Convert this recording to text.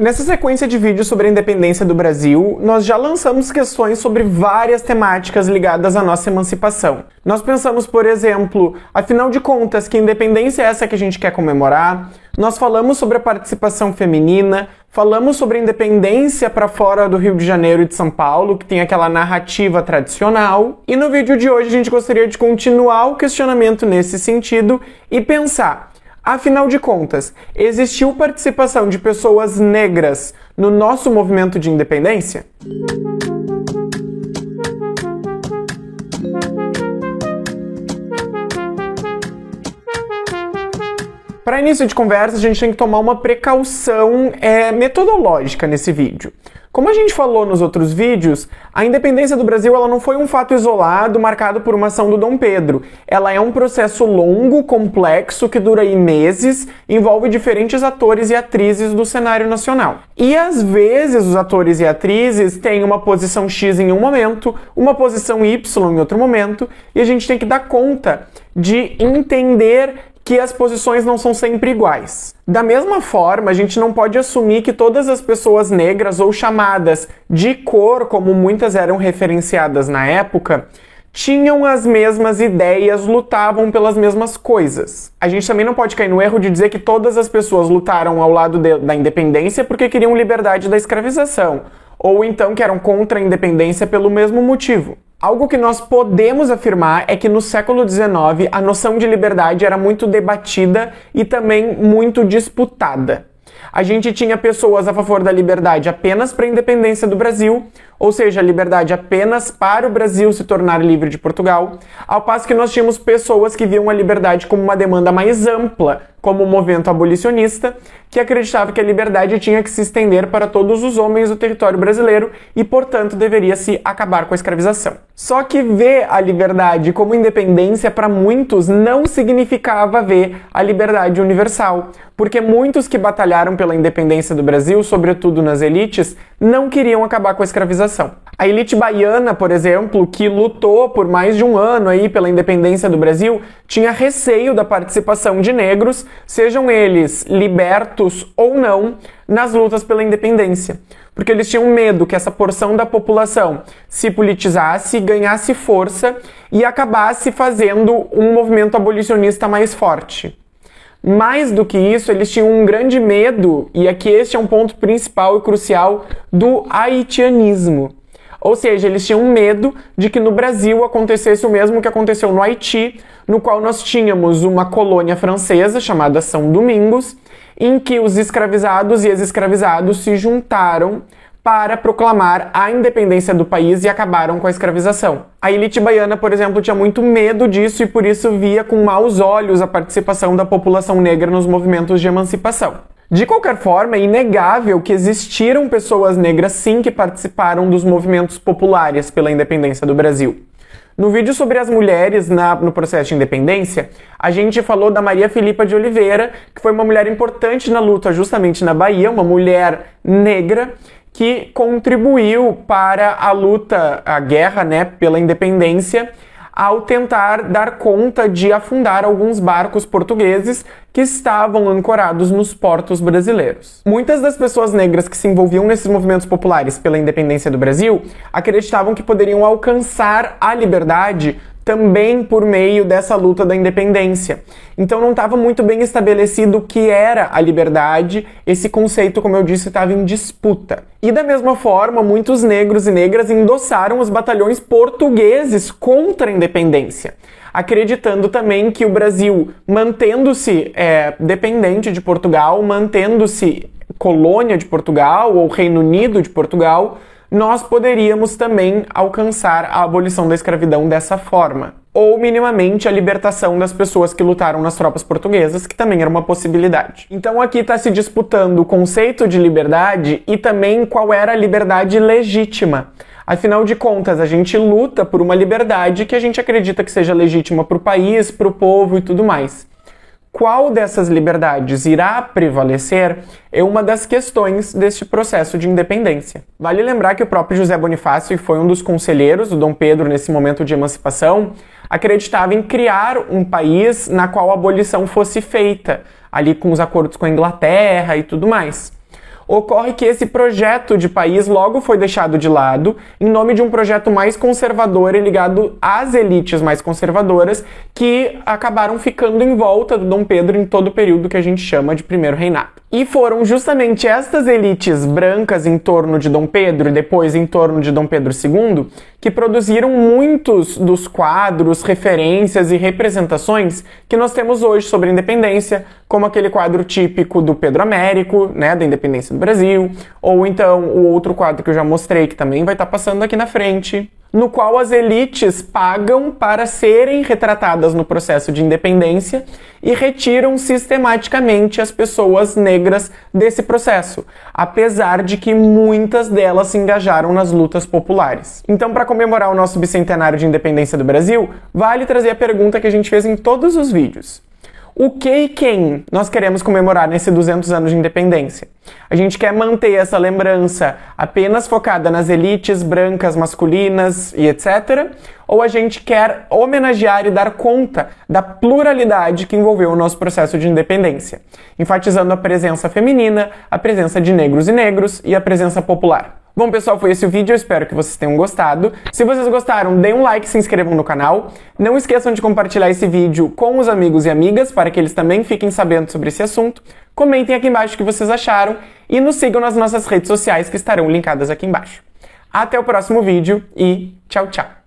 Nessa sequência de vídeos sobre a independência do Brasil, nós já lançamos questões sobre várias temáticas ligadas à nossa emancipação. Nós pensamos, por exemplo, afinal de contas, que independência é essa que a gente quer comemorar? Nós falamos sobre a participação feminina, falamos sobre a independência para fora do Rio de Janeiro e de São Paulo, que tem aquela narrativa tradicional. E no vídeo de hoje a gente gostaria de continuar o questionamento nesse sentido e pensar Afinal de contas, existiu participação de pessoas negras no nosso movimento de independência? Para início de conversa, a gente tem que tomar uma precaução é, metodológica nesse vídeo. Como a gente falou nos outros vídeos, a independência do Brasil ela não foi um fato isolado marcado por uma ação do Dom Pedro. Ela é um processo longo, complexo, que dura meses, envolve diferentes atores e atrizes do cenário nacional. E às vezes os atores e atrizes têm uma posição X em um momento, uma posição Y em outro momento, e a gente tem que dar conta de entender que as posições não são sempre iguais. Da mesma forma, a gente não pode assumir que todas as pessoas negras ou chamadas de cor, como muitas eram referenciadas na época, tinham as mesmas ideias, lutavam pelas mesmas coisas. A gente também não pode cair no erro de dizer que todas as pessoas lutaram ao lado de, da independência porque queriam liberdade da escravização, ou então que eram contra a independência pelo mesmo motivo. Algo que nós podemos afirmar é que no século XIX a noção de liberdade era muito debatida e também muito disputada. A gente tinha pessoas a favor da liberdade apenas para a independência do Brasil, ou seja, a liberdade apenas para o Brasil se tornar livre de Portugal, ao passo que nós tínhamos pessoas que viam a liberdade como uma demanda mais ampla, como o movimento abolicionista, que acreditava que a liberdade tinha que se estender para todos os homens do território brasileiro e, portanto, deveria se acabar com a escravização. Só que ver a liberdade como independência para muitos não significava ver a liberdade universal, porque muitos que batalharam pela independência do Brasil, sobretudo nas elites, não queriam acabar com a escravização. A elite baiana, por exemplo, que lutou por mais de um ano aí pela independência do Brasil, tinha receio da participação de negros, sejam eles libertos ou não, nas lutas pela independência. Porque eles tinham medo que essa porção da população se politizasse, ganhasse força e acabasse fazendo um movimento abolicionista mais forte. Mais do que isso, eles tinham um grande medo, e aqui este é um ponto principal e crucial, do haitianismo. Ou seja, eles tinham medo de que no Brasil acontecesse o mesmo que aconteceu no Haiti, no qual nós tínhamos uma colônia francesa chamada São Domingos, em que os escravizados e ex-escravizados se juntaram para proclamar a independência do país e acabaram com a escravização. A elite baiana, por exemplo, tinha muito medo disso e por isso via com maus olhos a participação da população negra nos movimentos de emancipação. De qualquer forma, é inegável que existiram pessoas negras sim que participaram dos movimentos populares pela independência do Brasil. No vídeo sobre as mulheres na, no processo de independência, a gente falou da Maria Filipa de Oliveira, que foi uma mulher importante na luta justamente na Bahia, uma mulher negra que contribuiu para a luta, a guerra, né, pela independência ao tentar dar conta de afundar alguns barcos portugueses que estavam ancorados nos portos brasileiros. Muitas das pessoas negras que se envolviam nesses movimentos populares pela independência do Brasil acreditavam que poderiam alcançar a liberdade também por meio dessa luta da independência. Então não estava muito bem estabelecido o que era a liberdade, esse conceito, como eu disse, estava em disputa. E da mesma forma, muitos negros e negras endossaram os batalhões portugueses contra a independência acreditando também que o Brasil, mantendo-se é, dependente de Portugal, mantendo-se colônia de Portugal ou Reino Unido de Portugal, nós poderíamos também alcançar a abolição da escravidão dessa forma. Ou minimamente a libertação das pessoas que lutaram nas tropas portuguesas, que também era uma possibilidade. Então aqui está se disputando o conceito de liberdade e também qual era a liberdade legítima. Afinal de contas, a gente luta por uma liberdade que a gente acredita que seja legítima para o país, para o povo e tudo mais. Qual dessas liberdades irá prevalecer é uma das questões deste processo de independência. Vale lembrar que o próprio José Bonifácio, que foi um dos conselheiros do Dom Pedro nesse momento de emancipação, acreditava em criar um país na qual a abolição fosse feita, ali com os acordos com a Inglaterra e tudo mais. Ocorre que esse projeto de país logo foi deixado de lado em nome de um projeto mais conservador e ligado às elites mais conservadoras que acabaram ficando em volta do Dom Pedro em todo o período que a gente chama de primeiro reinado. E foram justamente estas elites brancas em torno de Dom Pedro e depois em torno de Dom Pedro II que produziram muitos dos quadros, referências e representações que nós temos hoje sobre a independência, como aquele quadro típico do Pedro Américo, né, da independência do Brasil, ou então o outro quadro que eu já mostrei que também vai estar passando aqui na frente, no qual as elites pagam para serem retratadas no processo de independência e retiram sistematicamente as pessoas negras desse processo, apesar de que muitas delas se engajaram nas lutas populares. Então, para comemorar o nosso bicentenário de independência do Brasil, vale trazer a pergunta que a gente fez em todos os vídeos. O que e quem nós queremos comemorar nesse 200 anos de independência? A gente quer manter essa lembrança apenas focada nas elites brancas, masculinas e etc. Ou a gente quer homenagear e dar conta da pluralidade que envolveu o nosso processo de independência, enfatizando a presença feminina, a presença de negros e negros e a presença popular. Bom, pessoal, foi esse o vídeo. Eu espero que vocês tenham gostado. Se vocês gostaram, deem um like, se inscrevam no canal. Não esqueçam de compartilhar esse vídeo com os amigos e amigas para que eles também fiquem sabendo sobre esse assunto. Comentem aqui embaixo o que vocês acharam e nos sigam nas nossas redes sociais que estarão linkadas aqui embaixo. Até o próximo vídeo e tchau, tchau!